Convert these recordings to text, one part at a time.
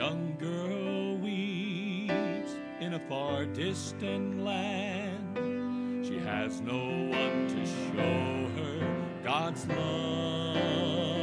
young girl weeps in a far distant land. She has no one to show her God's love,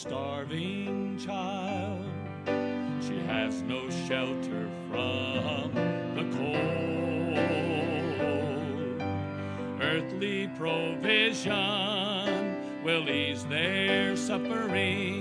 starving child. She has no shelter from the cold. Earthly provision will ease their suffering,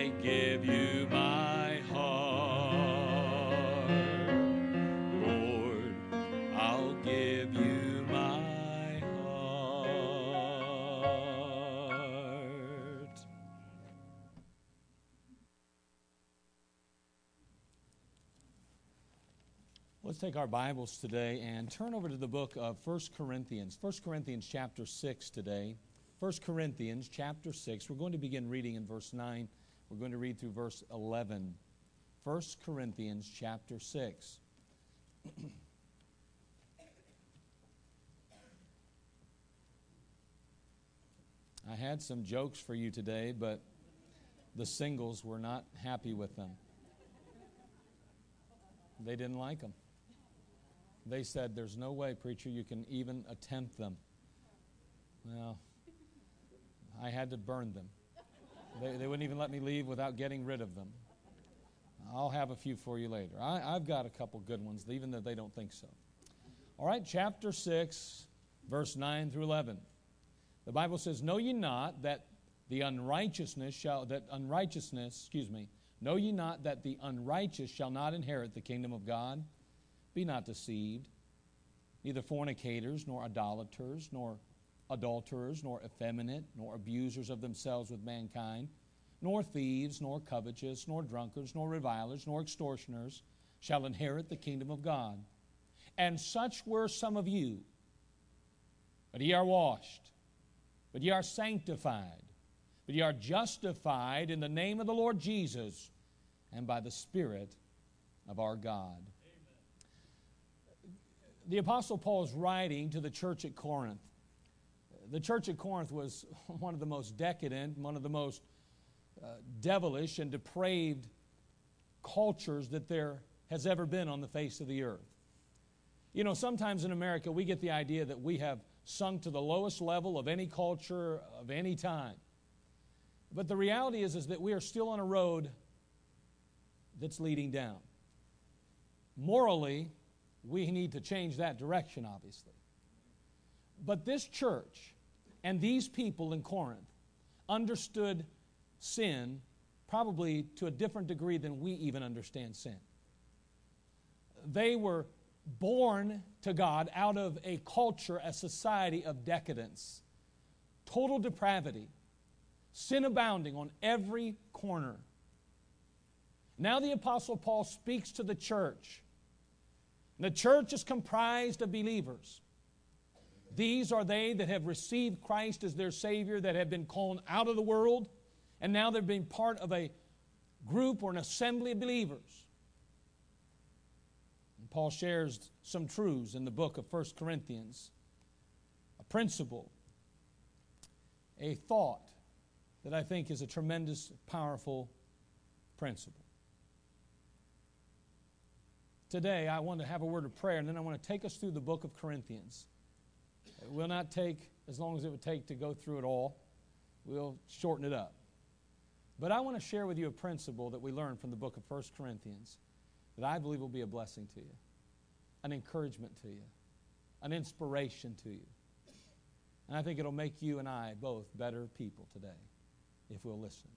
I give you my heart. Lord, I'll give you my heart. Let's take our Bibles today and turn over to the book of 1 Corinthians. 1 Corinthians chapter 6 today. 1 Corinthians chapter 6. We're going to begin reading in verse 9. We're going to read through verse 11. 1 Corinthians chapter 6. I had some jokes for you today, but the singles were not happy with them. They didn't like them. They said, There's no way, preacher, you can even attempt them. Well, I had to burn them. They, they wouldn't even let me leave without getting rid of them. I'll have a few for you later. I, I've got a couple good ones, even though they don't think so. All right, chapter 6, verse 9 through 11. The Bible says, Know ye not that the unrighteousness shall, that unrighteousness, excuse me, know ye not that the unrighteous shall not inherit the kingdom of God? Be not deceived. Neither fornicators, nor idolaters, nor adulterers, nor effeminate, nor abusers of themselves with mankind, nor thieves, nor covetous, nor drunkards, nor revilers, nor extortioners shall inherit the kingdom of God. And such were some of you. But ye are washed, but ye are sanctified, but ye are justified in the name of the Lord Jesus and by the Spirit of our God. The Apostle Paul is writing to the church at Corinth. The church at Corinth was one of the most decadent, one of the most uh, devilish and depraved cultures that there has ever been on the face of the earth. You know, sometimes in America we get the idea that we have sunk to the lowest level of any culture of any time. But the reality is, is that we are still on a road that's leading down. Morally, we need to change that direction, obviously. But this church and these people in Corinth understood sin probably to a different degree than we even understand sin. They were born to God out of a culture, a society of decadence, total depravity, sin abounding on every corner. Now the Apostle Paul speaks to the church. The church is comprised of believers. These are they that have received Christ as their Savior, that have been called out of the world, and now they're being part of a group or an assembly of believers. And Paul shares some truths in the book of 1 Corinthians, a principle, a thought that I think is a tremendous, powerful principle. Today, I want to have a word of prayer, and then I want to take us through the book of Corinthians. It will not take as long as it would take to go through it all. We'll shorten it up. But I want to share with you a principle that we learned from the book of 1 Corinthians that I believe will be a blessing to you, an encouragement to you, an inspiration to you. And I think it'll make you and I both better people today if we'll listen.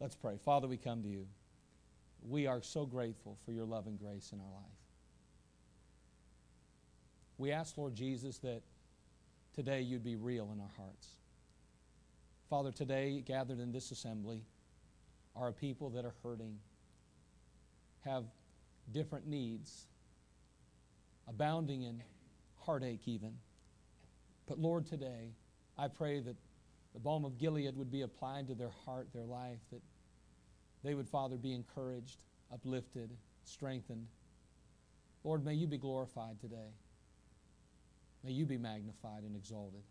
Let's pray. Father, we come to you. We are so grateful for your love and grace in our life. We ask, Lord Jesus, that today you'd be real in our hearts. Father, today gathered in this assembly are people that are hurting, have different needs, abounding in heartache, even. But Lord, today, I pray that the balm of Gilead would be applied to their heart, their life, that they would, Father, be encouraged, uplifted, strengthened. Lord, may you be glorified today. May you be magnified and exalted.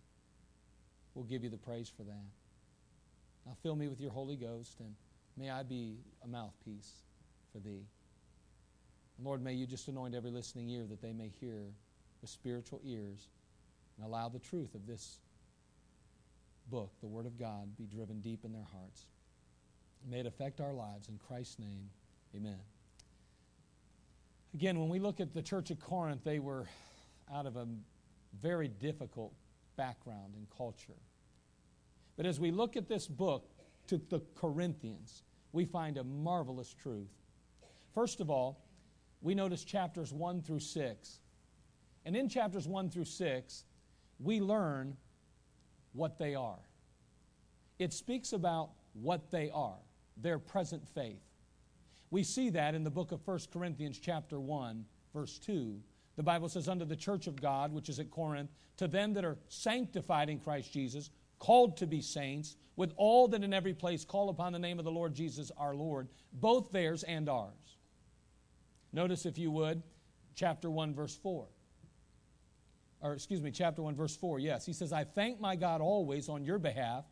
We'll give you the praise for that. Now fill me with your Holy Ghost, and may I be a mouthpiece for thee. And Lord, may you just anoint every listening ear that they may hear with spiritual ears and allow the truth of this book, the Word of God, be driven deep in their hearts. May it affect our lives. In Christ's name, amen. Again, when we look at the church of Corinth, they were out of a very difficult background and culture. But as we look at this book to the Corinthians, we find a marvelous truth. First of all, we notice chapters 1 through 6. And in chapters 1 through 6, we learn what they are. It speaks about what they are, their present faith. We see that in the book of 1 Corinthians chapter 1, verse 2, the Bible says, Unto the church of God, which is at Corinth, to them that are sanctified in Christ Jesus, called to be saints, with all that in every place call upon the name of the Lord Jesus our Lord, both theirs and ours. Notice, if you would, chapter 1, verse 4. Or, excuse me, chapter 1, verse 4. Yes, he says, I thank my God always on your behalf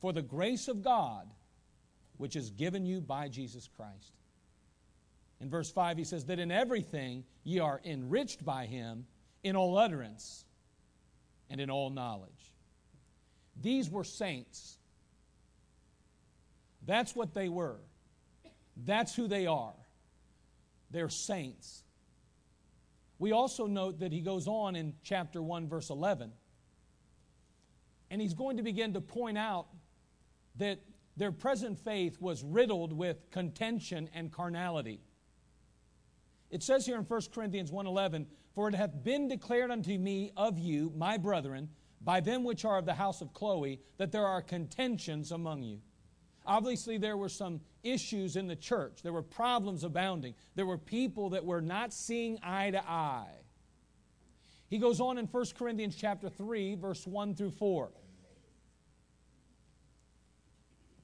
for the grace of God which is given you by Jesus Christ in verse 5, he says, That in everything ye are enriched by him in all utterance and in all knowledge. These were saints. That's what they were. That's who they are. They're saints. We also note that he goes on in chapter 1, verse 11, and he's going to begin to point out that their present faith was riddled with contention and carnality. It says here in 1 Corinthians 1:11, "For it hath been declared unto me of you, my brethren, by them which are of the house of Chloe, that there are contentions among you." Obviously, there were some issues in the church. There were problems abounding. There were people that were not seeing eye to eye. He goes on in 1 Corinthians chapter 3, verse 1 through 4.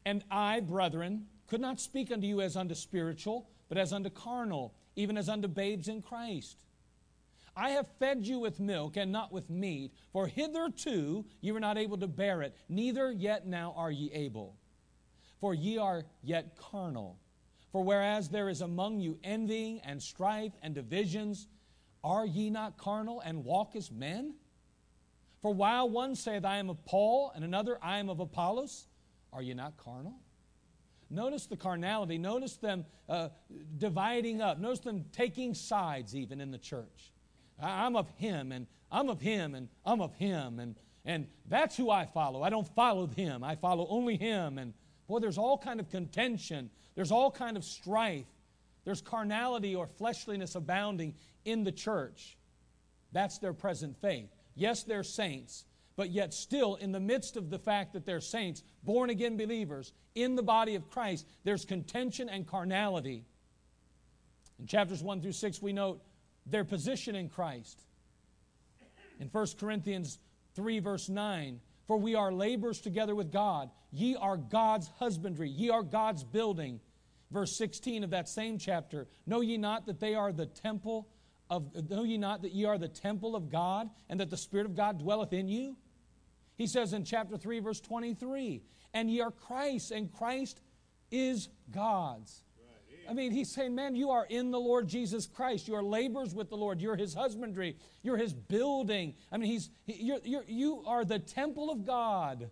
And I, brethren, could not speak unto you as unto spiritual, but as unto carnal even as unto babes in Christ. I have fed you with milk and not with meat, for hitherto ye were not able to bear it, neither yet now are ye able. For ye are yet carnal. For whereas there is among you envying and strife and divisions, are ye not carnal and walk as men? For while one saith, I am of Paul, and another, I am of Apollos, are ye not carnal? Notice the carnality. Notice them uh, dividing up. Notice them taking sides even in the church. I'm of him, and I'm of him, and I'm of him, and, and that's who I follow. I don't follow him. I follow only him. And boy, there's all kind of contention. There's all kind of strife. There's carnality or fleshliness abounding in the church. That's their present faith. Yes, they're saints, but yet still in the midst of the fact that they're saints, born again believers in the body of Christ, there's contention and carnality. In chapters 1 through 6, we note their position in Christ. In 1 Corinthians 3, verse 9, for we are laborers together with God. Ye are God's husbandry, ye are God's building. Verse 16 of that same chapter, know ye not that they are the temple of know ye not that ye are the temple of God and that the Spirit of God dwelleth in you? He says in chapter 3, verse 23, and ye are Christ, and Christ is God's. I mean, he's saying, man, you are in the Lord Jesus Christ. You are laborers with the Lord. You're his husbandry. You're his building. I mean, he's, you're, you're, you are the temple of God.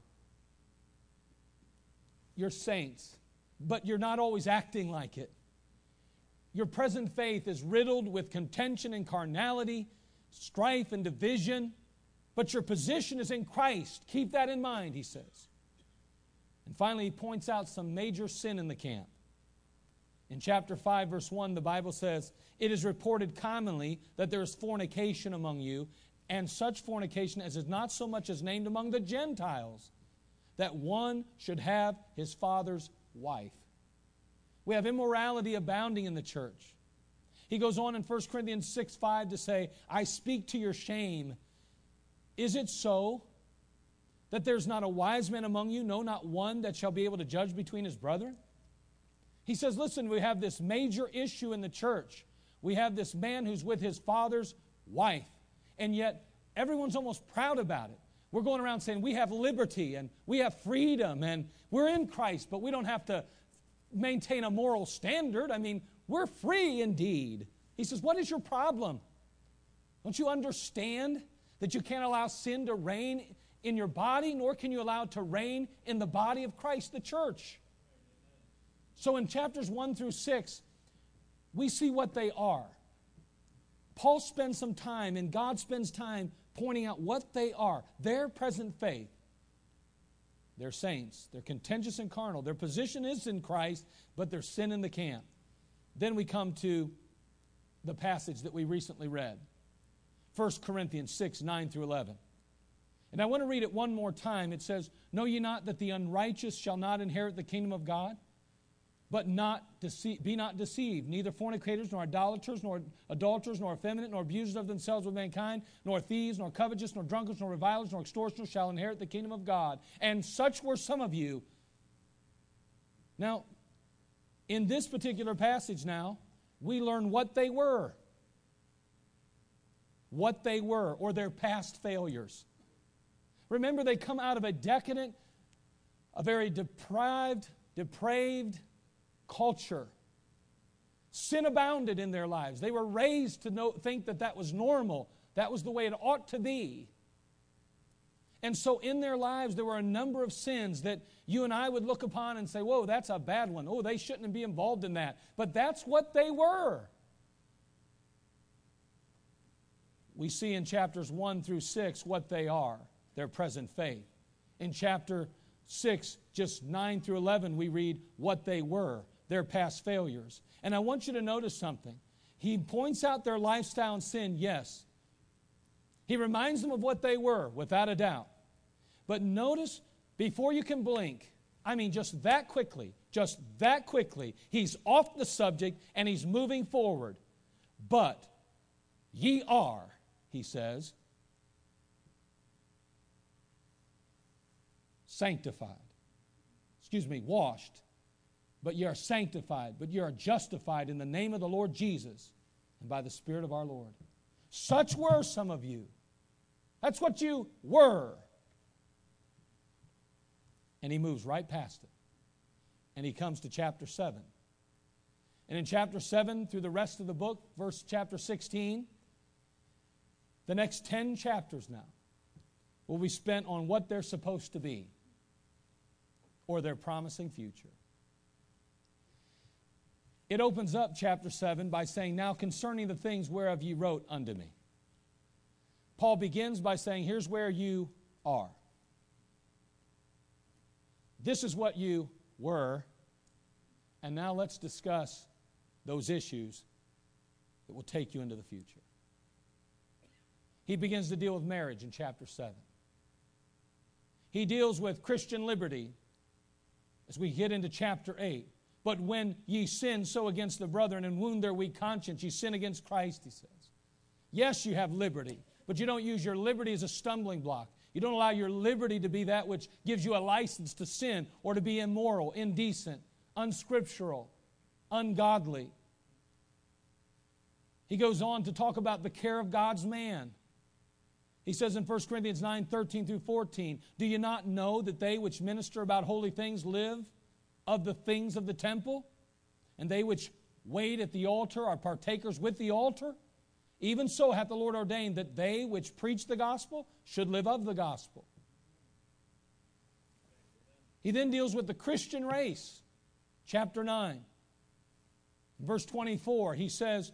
You're saints, but you're not always acting like it. Your present faith is riddled with contention and carnality, strife and division, but your position is in Christ. Keep that in mind, he says. And finally, he points out some major sin in the camp. In chapter 5, verse 1, the Bible says, It is reported commonly that there is fornication among you, and such fornication as is not so much as named among the Gentiles, that one should have his father's wife. We have immorality abounding in the church. He goes on in 1 Corinthians 6 5 to say, I speak to your shame. Is it so that there's not a wise man among you, no, not one that shall be able to judge between his brethren? He says, Listen, we have this major issue in the church. We have this man who's with his father's wife, and yet everyone's almost proud about it. We're going around saying we have liberty and we have freedom and we're in Christ, but we don't have to maintain a moral standard. I mean, we're free indeed. He says, What is your problem? Don't you understand that you can't allow sin to reign in your body, nor can you allow it to reign in the body of Christ, the church? So in chapters 1 through 6, we see what they are. Paul spends some time, and God spends time pointing out what they are their present faith. They're saints. They're contentious and carnal. Their position is in Christ, but there's sin in the camp. Then we come to the passage that we recently read 1 Corinthians 6 9 through 11. And I want to read it one more time. It says, Know ye not that the unrighteous shall not inherit the kingdom of God? but not dece- be not deceived. Neither fornicators, nor idolaters, nor adulterers, nor effeminate, nor abusers of themselves with mankind, nor thieves, nor covetous, nor drunkards, nor revilers, nor extortioners shall inherit the kingdom of God. And such were some of you. Now, in this particular passage now, we learn what they were. What they were, or their past failures. Remember, they come out of a decadent, a very deprived, depraved, culture. Sin abounded in their lives. They were raised to know, think that that was normal, that was the way it ought to be. And so in their lives, there were a number of sins that you and I would look upon and say, Whoa, that's a bad one. Oh, they shouldn't be involved in that. But that's what they were. We see in chapters 1 through 6 what they are, their present faith. In chapter 6, just 9 through 11, we read what they were their past failures. And I want you to notice something. He points out their lifestyle and sin, yes. He reminds them of what they were, without a doubt. But notice, before you can blink, I mean, just that quickly, just that quickly, he's off the subject and he's moving forward. But ye are, he says, sanctified. Excuse me, washed but you are sanctified, but you are justified in the name of the Lord Jesus and by the Spirit of our Lord. Such were some of you. That's what you were. And he moves right past it. And he comes to chapter 7. And in chapter 7, through the rest of the book, verse chapter 16, the next 10 chapters now will be spent on what they're supposed to be or their promising future. it opens up chapter 7 by saying, Now concerning the things whereof ye wrote unto me. Paul begins by saying, Here's where you are. This is what you were. And now let's discuss those issues that will take you into the future. He begins to deal with marriage in chapter 7. He deals with Christian liberty as we get into chapter 8. But when ye sin so against the brethren and wound their weak conscience, ye sin against Christ, he says. Yes, you have liberty, but you don't use your liberty as a stumbling block. You don't allow your liberty to be that which gives you a license to sin or to be immoral, indecent, unscriptural, ungodly. He goes on to talk about the care of God's man. He says in 1 Corinthians 9 13 through 14, Do you not know that they which minister about holy things live of the things of the temple? And they which wait at the altar are partakers with the altar? Even so hath the Lord ordained that they which preach the gospel should live of the gospel. He then deals with the Christian race. Chapter 9, verse 24, he says,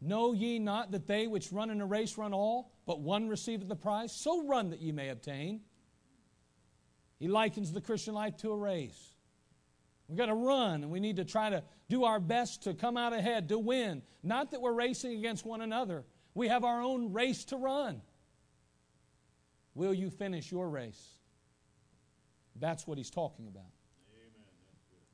Know ye not that they which run in a race run all, but one receiveth the prize? So run that ye may obtain. He likens the Christian life to a race. We've got to run and we need to try to do our best to come out ahead, to win. Not that we're racing against one another, we have our own race to run. Will you finish your race? That's what he's talking about.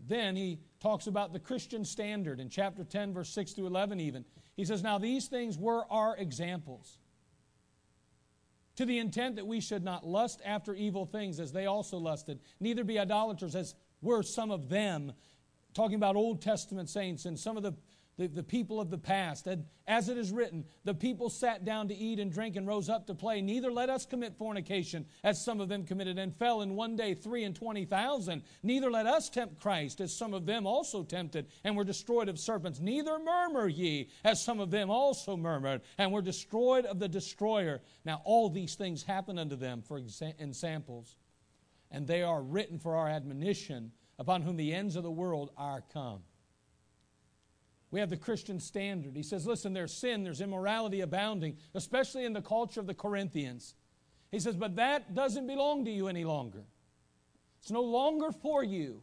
Then he talks about the Christian standard in chapter 10, verse 6 through 11, even. He says, Now these things were our examples, to the intent that we should not lust after evil things as they also lusted, neither be idolaters as were some of them, talking about Old Testament saints and some of the, the, the, people of the past. And as it is written, the people sat down to eat and drink and rose up to play. Neither let us commit fornication, as some of them committed, and fell in one day three and twenty thousand. Neither let us tempt Christ, as some of them also tempted, and were destroyed of serpents. Neither murmur ye, as some of them also murmured, and were destroyed of the destroyer. Now all these things happen unto them for ensamples, and they are written for our admonition, upon whom the ends of the world are come. We have the Christian standard. He says, listen, there's sin, there's immorality abounding, especially in the culture of the Corinthians. He says, but that doesn't belong to you any longer. It's no longer for you.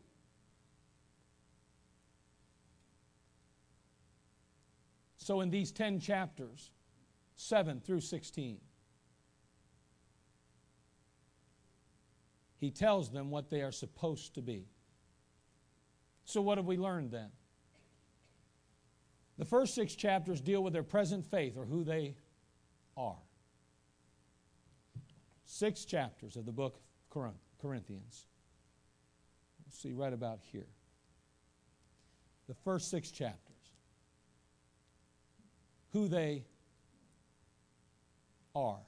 So, in these 10 chapters, 7 through 16, he tells them what they are supposed to be. So, what have we learned then? The first six chapters deal with their present faith or who they are. Six chapters of the book of Corinthians. We'll see right about here. The first six chapters. Who they are,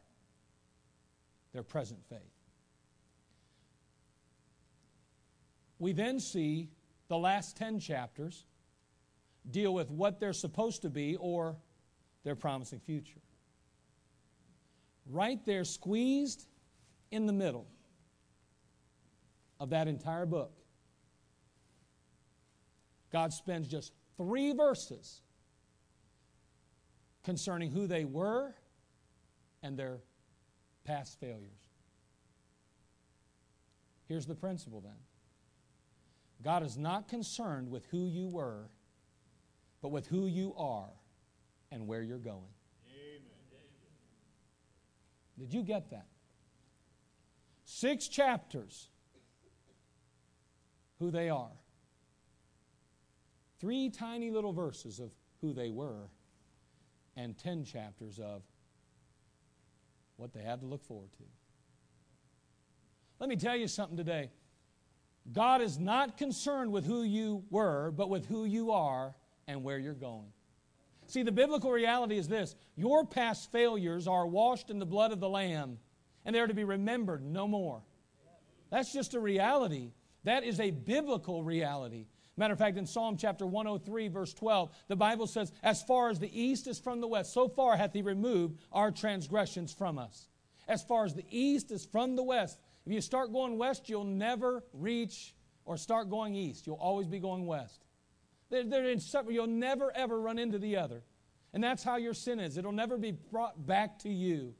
their present faith. We then see the last 10 chapters deal with what they're supposed to be or their promising future. Right there, squeezed in the middle of that entire book, God spends just three verses concerning who they were and their past failures. Here's the principle then God is not concerned with who you were, but with who you are and where you're going. Amen. Did you get that? Six chapters, who they are. Three tiny little verses of who they were, and ten chapters of what they had to look forward to. Let me tell you something today. God is not concerned with who you were, but with who you are and where you're going. See, the biblical reality is this your past failures are washed in the blood of the Lamb, and they're to be remembered no more. That's just a reality. That is a biblical reality. Matter of fact, in Psalm chapter 103, verse 12, the Bible says, As far as the east is from the west, so far hath he removed our transgressions from us. As far as the east is from the west, if you start going west, you'll never reach or start going east. You'll always be going west. They're, they're inseparable. You'll never, ever run into the other. And that's how your sin is. It'll never be brought back to you.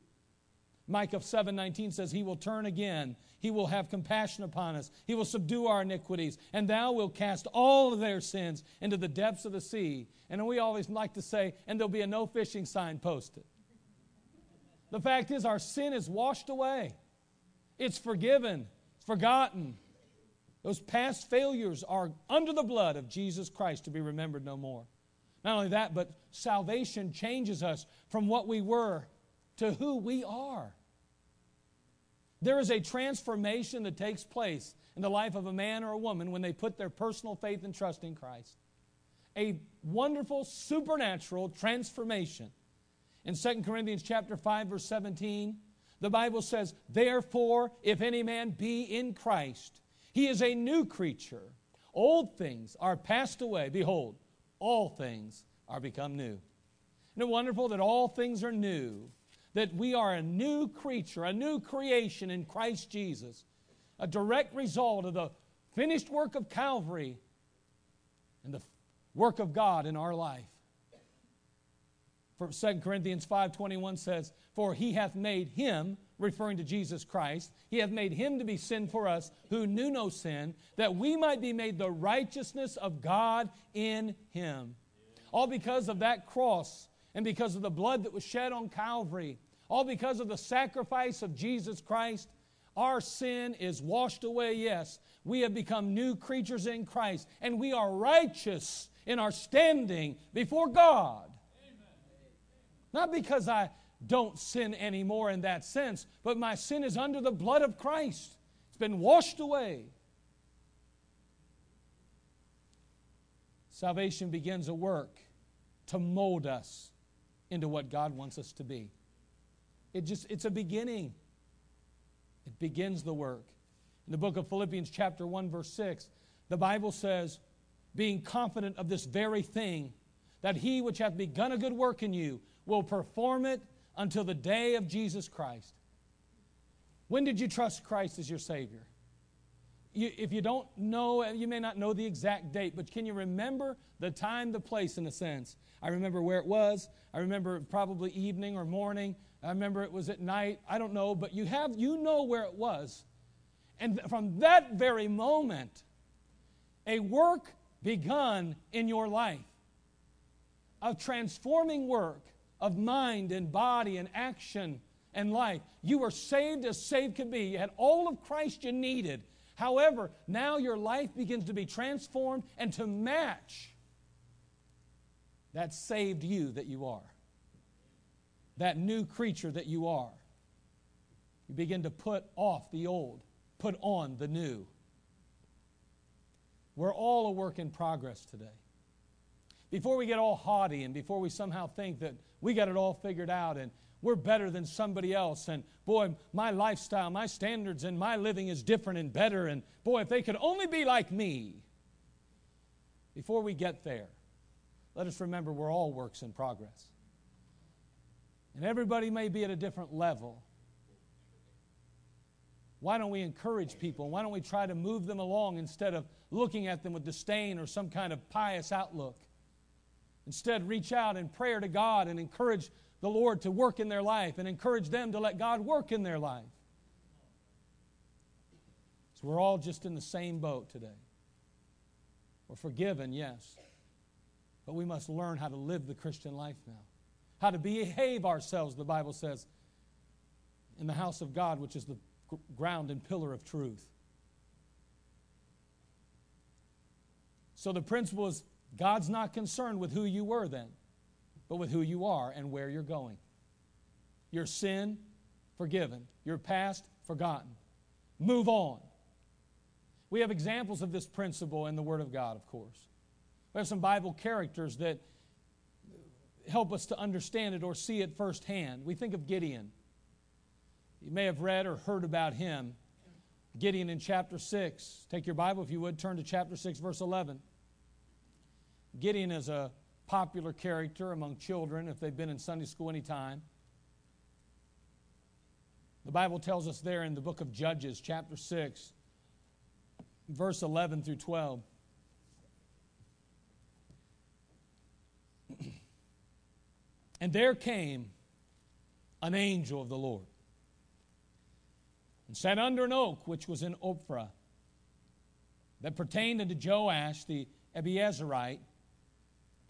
Micah 7:19 says, He will turn again. He will have compassion upon us. He will subdue our iniquities, and thou wilt cast all of their sins into the depths of the sea. And we always like to say, and there'll be a no fishing sign posted. The fact is, our sin is washed away. It's forgiven, it's forgotten. Those past failures are under the blood of Jesus Christ to be remembered no more. Not only that, but salvation changes us from what we were to who we are. There is a transformation that takes place in the life of a man or a woman when they put their personal faith and trust in Christ. A wonderful supernatural transformation. In 2 Corinthians chapter 5 verse 17, the Bible says, "Therefore, if any man be in Christ, he is a new creature. Old things are passed away. Behold, all things are become new." Isn't it wonderful that all things are new? that we are a new creature, a new creation in Christ Jesus, a direct result of the finished work of Calvary and the work of God in our life. For 2 Corinthians 5:21 says, "For he hath made him, referring to Jesus Christ, he hath made him to be sin for us who knew no sin, that we might be made the righteousness of God in him." All because of that cross and because of the blood that was shed on Calvary, all because of the sacrifice of Jesus Christ, our sin is washed away, yes. We have become new creatures in Christ, and we are righteous in our standing before God. Not because I don't sin anymore in that sense, but my sin is under the blood of Christ. It's been washed away. Salvation begins a work to mold us into what God wants us to be. It just it's a beginning. It begins the work. In the book of Philippians chapter 1 verse 6, the Bible says, being confident of this very thing, that he which hath begun a good work in you will perform it until the day of Jesus Christ. When did you trust Christ as your Savior? You, if you don't know, you may not know the exact date, but can you remember the time, the place, in a sense? I remember where it was. I remember probably evening or morning. I remember it was at night. I don't know, but you have you know where it was. And from that very moment, a work begun in your life of transforming work of mind and body and action and life. You were saved as saved could be. You had all of Christ you needed. However, now your life begins to be transformed and to match that saved you that you are that new creature that you are. You begin to put off the old, put on the new. We're all a work in progress today. Before we get all haughty and before we somehow think that we got it all figured out and we're better than somebody else, and boy, my lifestyle, my standards, and my living is different and better, and boy, if they could only be like me. Before we get there, let us remember we're all works in progress. And everybody may be at a different level. Why don't we encourage people? Why don't we try to move them along instead of looking at them with disdain or some kind of pious outlook? Instead, reach out in prayer to God and encourage the Lord to work in their life and encourage them to let God work in their life. So we're all just in the same boat today. We're forgiven, yes, but we must learn how to live the Christian life now how to behave ourselves, the Bible says, in the house of God, which is the ground and pillar of truth. So the principle is God's not concerned with who you were then, but with who you are and where you're going. Your sin, forgiven. Your past, forgotten. Move on. We have examples of this principle in the Word of God, of course. We have some Bible characters that help us to understand it or see it firsthand. We think of Gideon. You may have read or heard about him. Gideon in chapter 6. Take your Bible, if you would, turn to chapter 6, verse 11. Gideon is a popular character among children if they've been in Sunday school any time. The Bible tells us there in the book of Judges, chapter 6, verse 11 through 12. and there came an angel of the Lord and sat under an oak which was in Ophrah that pertained unto Joash the Abiezrite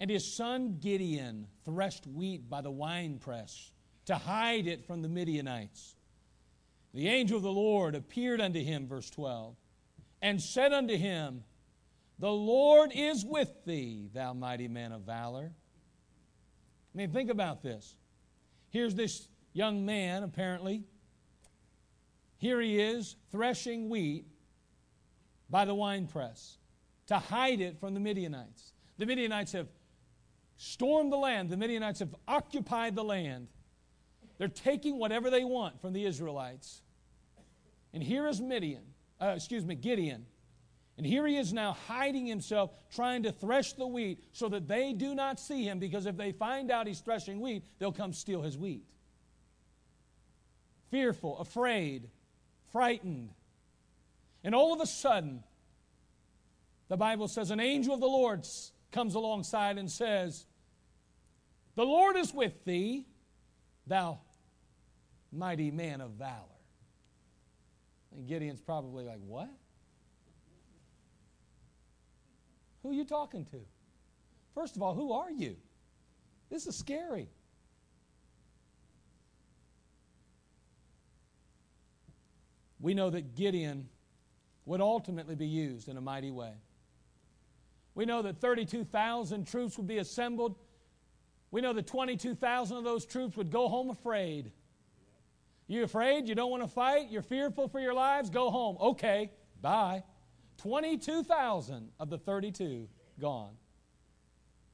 and his son Gideon threshed wheat by the winepress to hide it from the Midianites. The angel of the Lord appeared unto him, verse 12, and said unto him, The Lord is with thee, thou mighty man of valor. I mean, think about this. Here's this young man, apparently. Here he is threshing wheat by the winepress to hide it from the Midianites. The Midianites have stormed the land, the Midianites have occupied the land. They're taking whatever they want from the Israelites. And here is Midian, uh, excuse me, Gideon. And here he is now hiding himself, trying to thresh the wheat so that they do not see him, because if they find out he's threshing wheat, they'll come steal his wheat. Fearful, afraid, frightened. And all of a sudden, the Bible says, an angel of the Lord comes alongside and says, The Lord is with thee, thou mighty man of valor. And Gideon's probably like, What? Who are you talking to? First of all, who are you? This is scary. We know that Gideon would ultimately be used in a mighty way. We know that 32,000 troops would be assembled. We know that 22,000 of those troops would go home afraid. You afraid? You don't want to fight? You're fearful for your lives? Go home. Okay, bye. 22,000 of the 32 gone.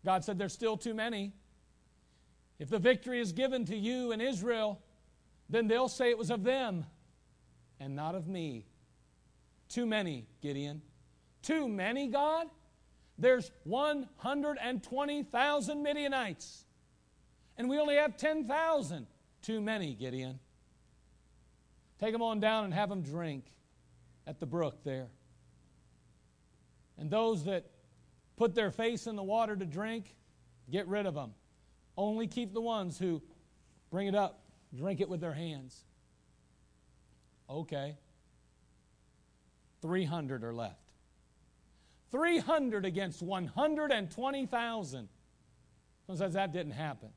God said there's still too many. If the victory is given to you in Israel, then they'll say it was of them and not of me. Too many, Gideon. Too many, God? There's 120,000 Midianites, and we only have 10,000. Too many, Gideon. Take them on down and have them drink at the brook there. And those that put their face in the water to drink, get rid of them. Only keep the ones who bring it up, drink it with their hands. Okay. 300 are left. 300 against 120,000. Someone says that didn't happen.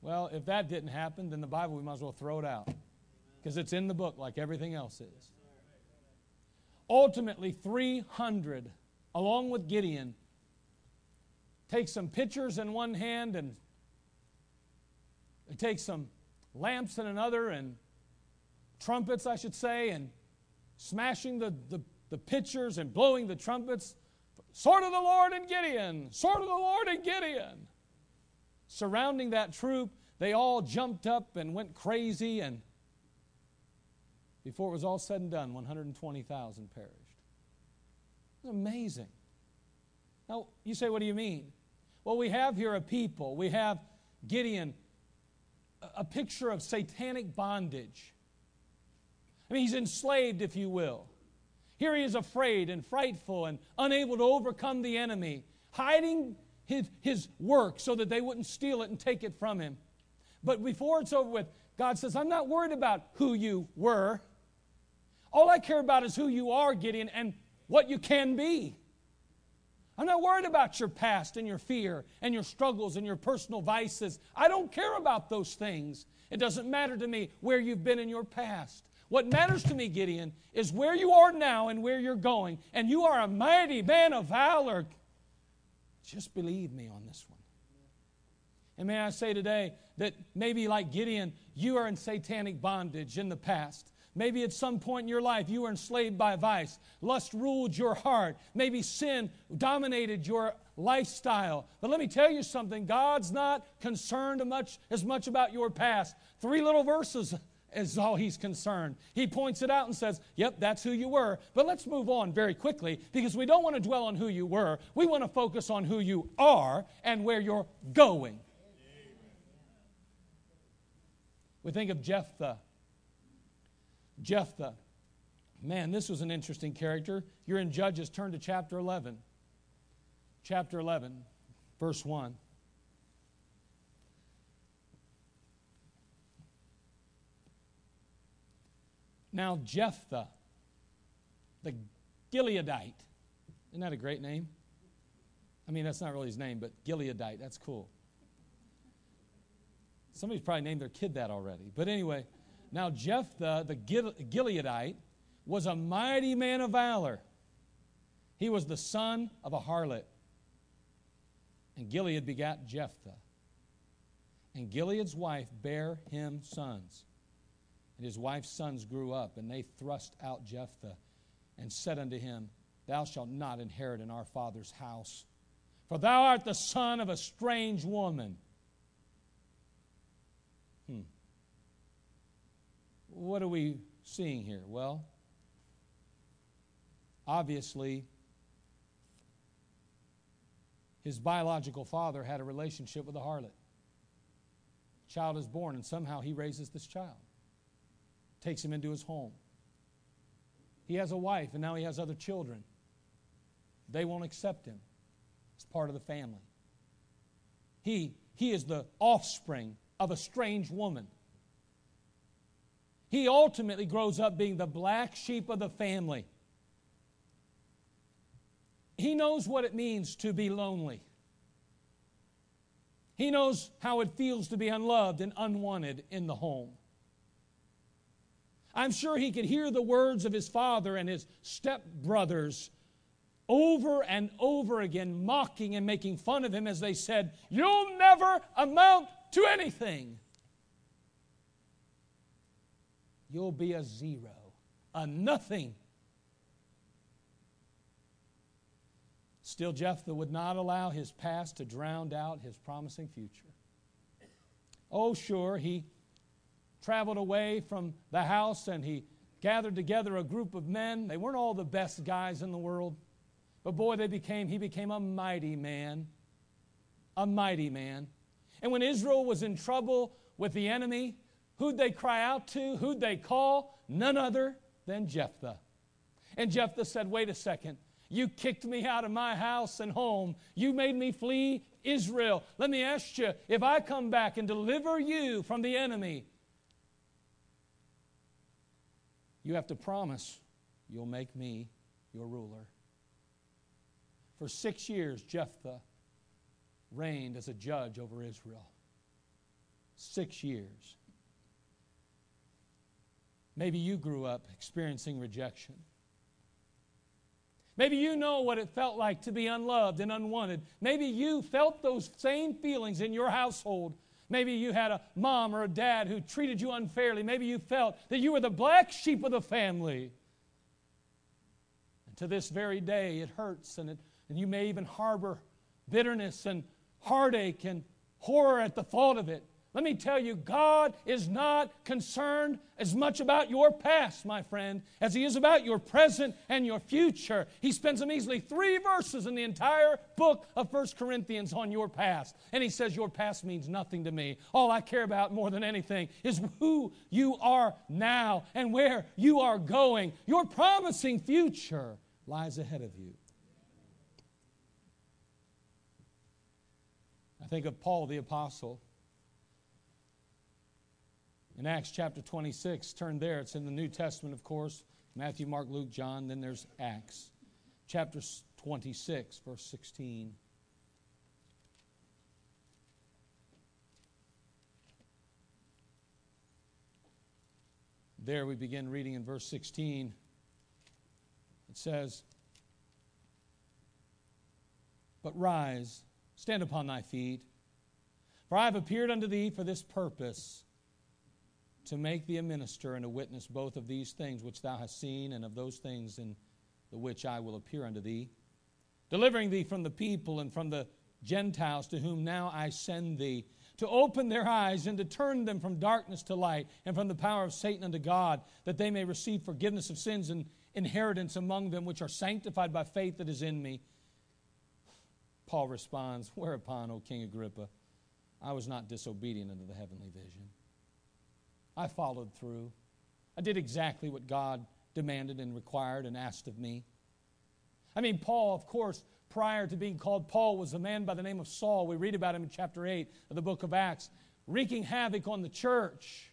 Well, if that didn't happen, then the Bible, we might as well throw it out because it's in the book like everything else is. Ultimately, 300, along with Gideon, take some pitchers in one hand and take some lamps in another and trumpets, I should say, and smashing the, the, the pitchers and blowing the trumpets. Sword of the Lord and Gideon! Sword of the Lord and Gideon! Surrounding that troop, they all jumped up and went crazy, and before it was all said and done, 120,000 perished. It's amazing. Now, you say, what do you mean? Well, we have here a people. We have Gideon, a picture of satanic bondage. I mean, he's enslaved, if you will. Here he is afraid and frightful and unable to overcome the enemy, hiding his, his work so that they wouldn't steal it and take it from him. But before it's over with, God says, I'm not worried about who you were. All I care about is who you are, Gideon, and what you can be. I'm not worried about your past and your fear and your struggles and your personal vices. I don't care about those things. It doesn't matter to me where you've been in your past. What matters to me, Gideon, is where you are now and where you're going. And you are a mighty man of valor. Just believe me on this one. And may I say today that maybe like Gideon, you are in satanic bondage in the past. Maybe at some point in your life you were enslaved by vice. Lust ruled your heart. Maybe sin dominated your lifestyle. But let me tell you something God's not concerned much, as much about your past. Three little verses is all he's concerned. He points it out and says, Yep, that's who you were. But let's move on very quickly because we don't want to dwell on who you were. We want to focus on who you are and where you're going. We think of Jephthah. Jephthah. Man, this was an interesting character. You're in Judges, turn to chapter 11. Chapter 11, verse 1. Now Jephthah, the Gileadite, isn't that a great name? I mean, that's not really his name, but Gileadite, that's cool. Somebody's probably named their kid that already. But anyway, now Jephthah, the Gileadite, was a mighty man of valor. He was the son of a harlot. And Gilead begat Jephthah. And Gilead's wife bare him sons. And his wife's sons grew up, and they thrust out Jephthah and said unto him, Thou shalt not inherit in our father's house, for thou art the son of a strange woman. Hmm. What are we seeing here? Well, obviously, his biological father had a relationship with a harlot. Child is born, and somehow he raises this child, takes him into his home. He has a wife, and now he has other children. They won't accept him as part of the family. He, he is the offspring of a strange woman. He ultimately grows up being the black sheep of the family. He knows what it means to be lonely. He knows how it feels to be unloved and unwanted in the home. I'm sure he could hear the words of his father and his stepbrothers over and over again, mocking and making fun of him as they said, You'll never amount to anything. You'll be a zero, a nothing. Still, Jephthah would not allow his past to drown out his promising future. Oh, sure, he traveled away from the house and he gathered together a group of men. They weren't all the best guys in the world, but boy, they became, he became a mighty man. A mighty man. And when Israel was in trouble with the enemy, who'd they cry out to? Who'd they call? None other than Jephthah. And Jephthah said, Wait a second. You kicked me out of my house and home. You made me flee Israel. Let me ask you if I come back and deliver you from the enemy, you have to promise you'll make me your ruler. For six years, Jephthah reigned as a judge over Israel. Six years. Maybe you grew up experiencing rejection. Maybe you know what it felt like to be unloved and unwanted. Maybe you felt those same feelings in your household. Maybe you had a mom or a dad who treated you unfairly. Maybe you felt that you were the black sheep of the family. And to this very day, it hurts, and, it, and you may even harbor bitterness and heartache and horror at the thought of it. Let me tell you, God is not concerned as much about your past, my friend, as He is about your present and your future. He spends a easily three verses in the entire book of First Corinthians on your past. And He says, Your past means nothing to me. All I care about more than anything is who you are now and where you are going. Your promising future lies ahead of you. I think of Paul the Apostle in Acts chapter 26. Turn there. It's in the New Testament, of course Matthew, Mark, Luke, John. Then there's Acts chapter 26, verse 16. There we begin reading in verse 16. It says, But rise, stand upon thy feet, for I have appeared unto thee for this purpose to make thee a minister and a witness both of these things which thou hast seen and of those things in the which I will appear unto thee, delivering thee from the people and from the Gentiles to whom now I send thee, to open their eyes and to turn them from darkness to light and from the power of Satan unto God, that they may receive forgiveness of sins and inheritance among them which are sanctified by faith that is in me. Paul responds, Whereupon, O King Agrippa, I was not disobedient unto the heavenly vision. I followed through. I did exactly what God demanded and required and asked of me. I mean, Paul, of course, prior to being called Paul, was a man by the name of Saul. We read about him in chapter 8 of the book of Acts, wreaking havoc on the church.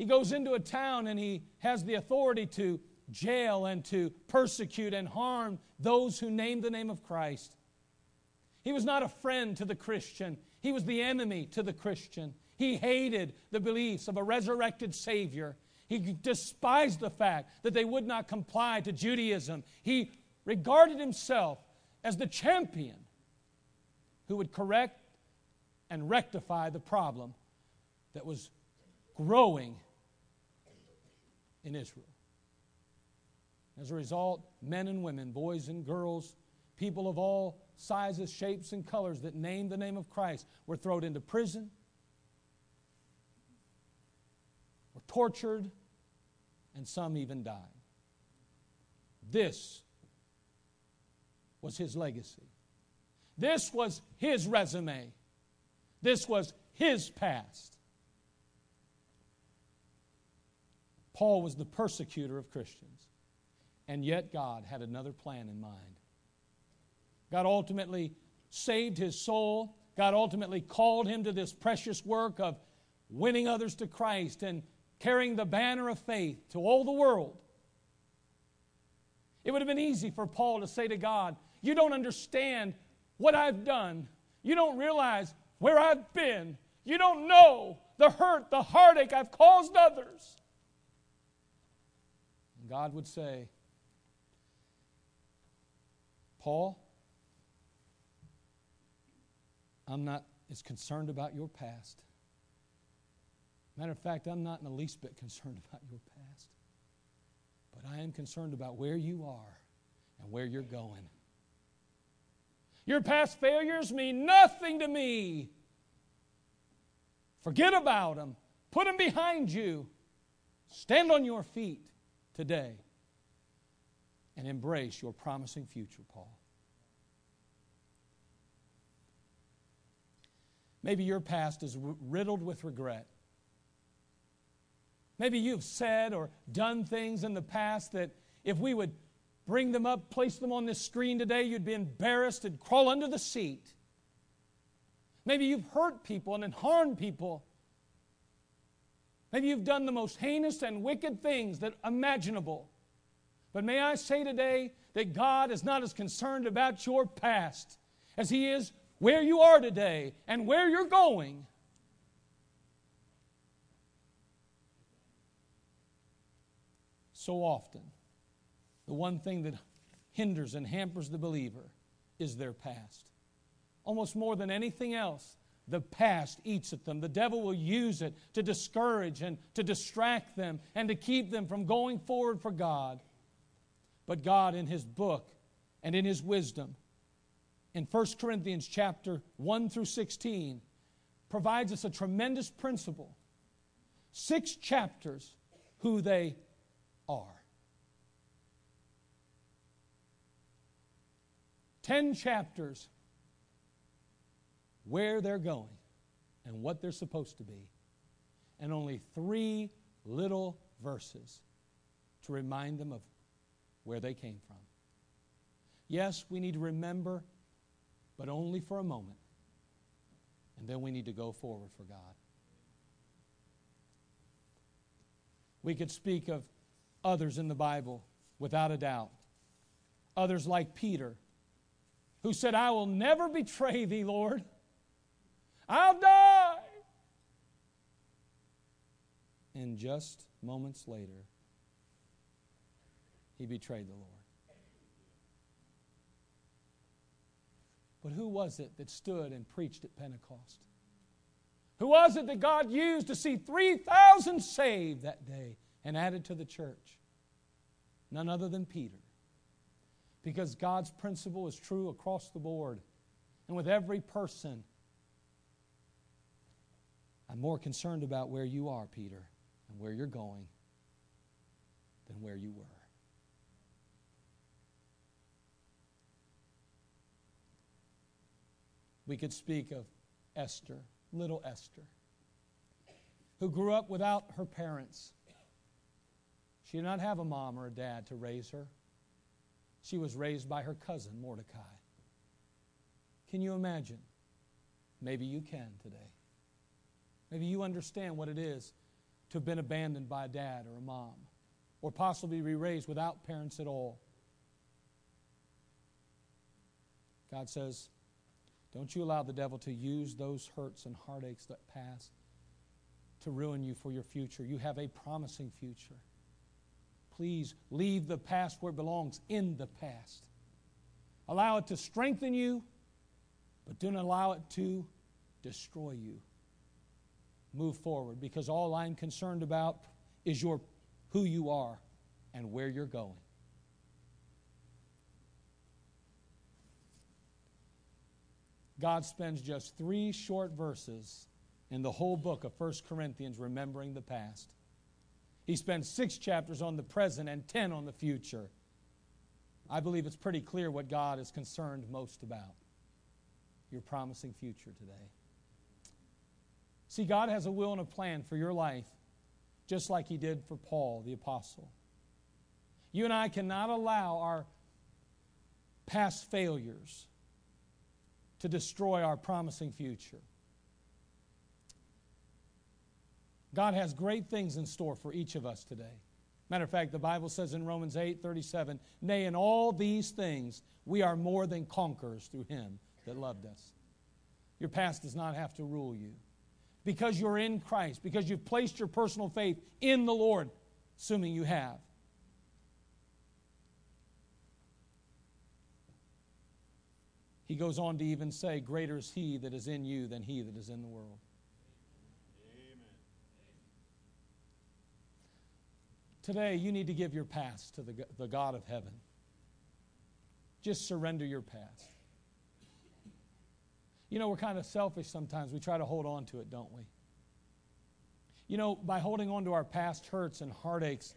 he goes into a town and he has the authority to jail and to persecute and harm those who name the name of Christ. He was not a friend to the Christian, he was the enemy to the Christian. He hated the beliefs of a resurrected Savior. He despised the fact that they would not comply to Judaism. He regarded himself as the champion who would correct and rectify the problem that was growing in Israel. As a result, men and women, boys and girls, people of all sizes, shapes, and colors that named the name of Christ were thrown into prison, were tortured, and some even died. This was his legacy. This was his resume. This was his past. Paul was the persecutor of Christians. And yet, God had another plan in mind. God ultimately saved his soul. God ultimately called him to this precious work of winning others to Christ and carrying the banner of faith to all the world. It would have been easy for Paul to say to God, You don't understand what I've done. You don't realize where I've been. You don't know the hurt, the heartache I've caused others. And God would say, Paul, I'm not as concerned about your past. Matter of fact, I'm not in the least bit concerned about your past. But I am concerned about where you are and where you're going. Your past failures mean nothing to me. Forget about them. Put them behind you. Stand on your feet today and embrace your promising future, Paul. Maybe your past is riddled with regret. Maybe you've said or done things in the past that if we would bring them up, place them on this screen today, you'd be embarrassed and crawl under the seat. Maybe you've hurt people and then harmed people. Maybe you've done the most heinous and wicked things that imaginable. But may I say today that God is not as concerned about your past as He is where you are today and where you're going. So often, the one thing that hinders and hampers the believer is their past. Almost more than anything else, the past eats at them. The devil will use it to discourage and to distract them and to keep them from going forward for God. But God, in His book and in His wisdom, in 1 Corinthians chapter 1 through 16 provides us a tremendous principle. Six chapters, who they are. Ten chapters, where they're going and what they're supposed to be. And only three little verses to remind them of where they came from. Yes, we need to remember but only for a moment. And then we need to go forward for God. We could speak of others in the Bible without a doubt. Others like Peter, who said, I will never betray thee, Lord. I'll die. And just moments later, he betrayed the Lord. But who was it that stood and preached at Pentecost? Who was it that God used to see 3,000 saved that day and added to the church? None other than Peter. Because God's principle is true across the board and with every person. I'm more concerned about where you are, Peter, and where you're going than where you were. We could speak of Esther, little Esther, who grew up without her parents. She did not have a mom or a dad to raise her. She was raised by her cousin, Mordecai. Can you imagine? Maybe you can today. Maybe you understand what it is to have been abandoned by a dad or a mom, or possibly be raised without parents at all. God says, don't you allow the devil to use those hurts and heartaches that pass to ruin you for your future. You have a promising future. Please leave the past where it belongs, in the past. Allow it to strengthen you, but do not allow it to destroy you. Move forward because all I'm concerned about is your who you are and where you're going. God spends just three short verses in the whole book of 1 Corinthians remembering the past. He spends six chapters on the present and ten on the future. I believe it's pretty clear what God is concerned most about your promising future today. See, God has a will and a plan for your life, just like He did for Paul the Apostle. You and I cannot allow our past failures to destroy our promising future. God has great things in store for each of us today. Matter of fact, the Bible says in Romans 8 37, Nay, in all these things we are more than conquerors through him that loved us. Your past does not have to rule you. Because you're in Christ, because you've placed your personal faith in the Lord, assuming you have. He goes on to even say, Greater is he that is in you than he that is in the world. Amen. Today, you need to give your past to the, the God of heaven. Just surrender your past. You know, we're kind of selfish sometimes. We try to hold on to it, don't we? You know, by holding on to our past hurts and heartaches,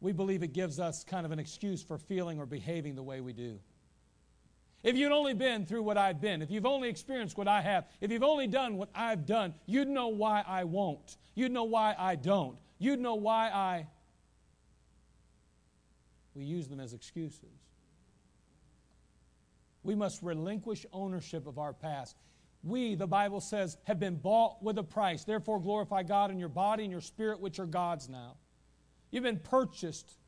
we believe it gives us kind of an excuse for feeling or behaving the way we do. If you'd only been through what I've been, if you've only experienced what I have, if you've only done what I've done, you'd know why I won't. You'd know why I don't. You'd know why I we use them as excuses. We must relinquish ownership of our past. We, the Bible says, have been bought with a price. Therefore, glorify God in your body and your spirit, which are God's now. You've been purchased.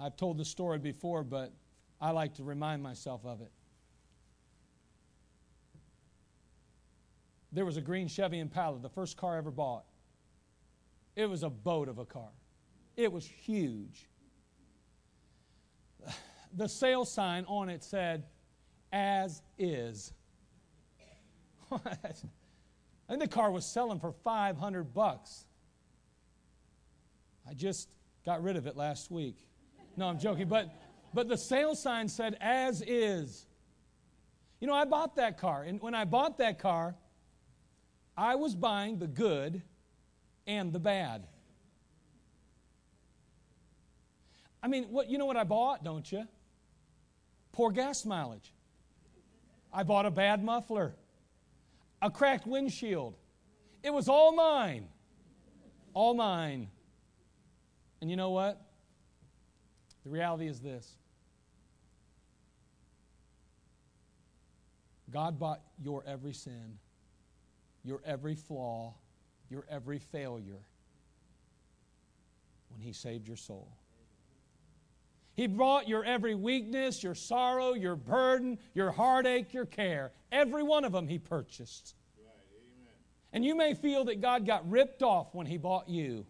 I've told the story before, but I like to remind myself of it. There was a green Chevy Impala, the first car I ever bought. It was a boat of a car. It was huge. The sale sign on it said, as is. I think the car was selling for 500 bucks. I just got rid of it last week. No, I'm joking, but but the sale sign said as is. You know, I bought that car, and when I bought that car, I was buying the good and the bad. I mean, what, you know what I bought, don't you? Poor gas mileage. I bought a bad muffler, a cracked windshield. It was all mine. All mine. And you know what? The reality is this God bought your every sin, your every flaw, your every failure when He saved your soul. He brought your every weakness, your sorrow, your burden, your heartache, your care. Every one of them He purchased. Right, and you may feel that God got ripped off when He bought you.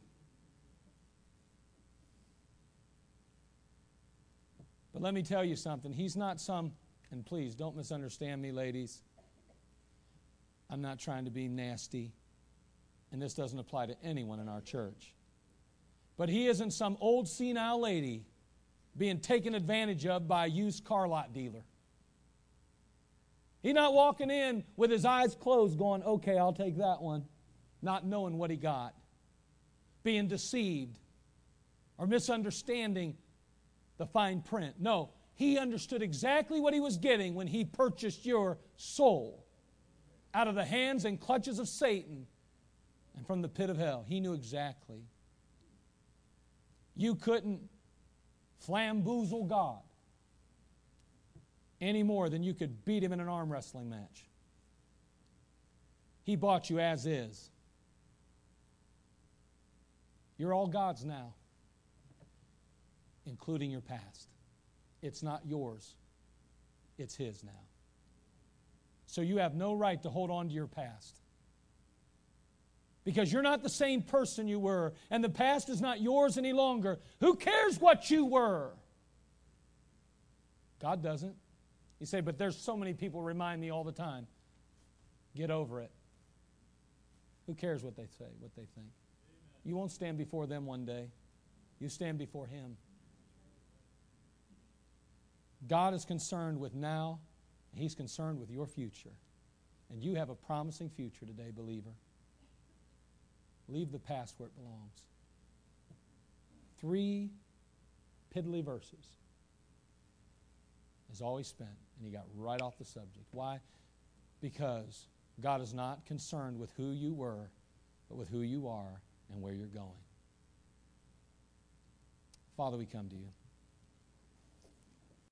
But let me tell you something. He's not some, and please don't misunderstand me, ladies. I'm not trying to be nasty, and this doesn't apply to anyone in our church. But He isn't some old senile lady being taken advantage of by a used car lot dealer. He's not walking in with his eyes closed, going, okay, I'll take that one, not knowing what he got, being deceived or misunderstanding the fine print. No, he understood exactly what he was getting when he purchased your soul out of the hands and clutches of Satan and from the pit of hell. He knew exactly. You couldn't flamboozle God any more than you could beat him in an arm wrestling match. He bought you as is. You're all God's now, including your past. It's not yours, it's His now. So you have no right to hold on to your past. Because you're not the same person you were, and the past is not yours any longer. Who cares what you were? God doesn't. You say, but there's so many people remind me all the time. Get over it. Who cares what they say, what they think? You won't stand before them one day. You stand before Him. God is concerned with now, He's concerned with your future. And you have a promising future today, believer. Leave the past where it belongs. Three piddly verses is all he spent, and he got right off the subject. Why? Because God is not concerned with who you were, but with who you are and where you're going. Father, we come to you.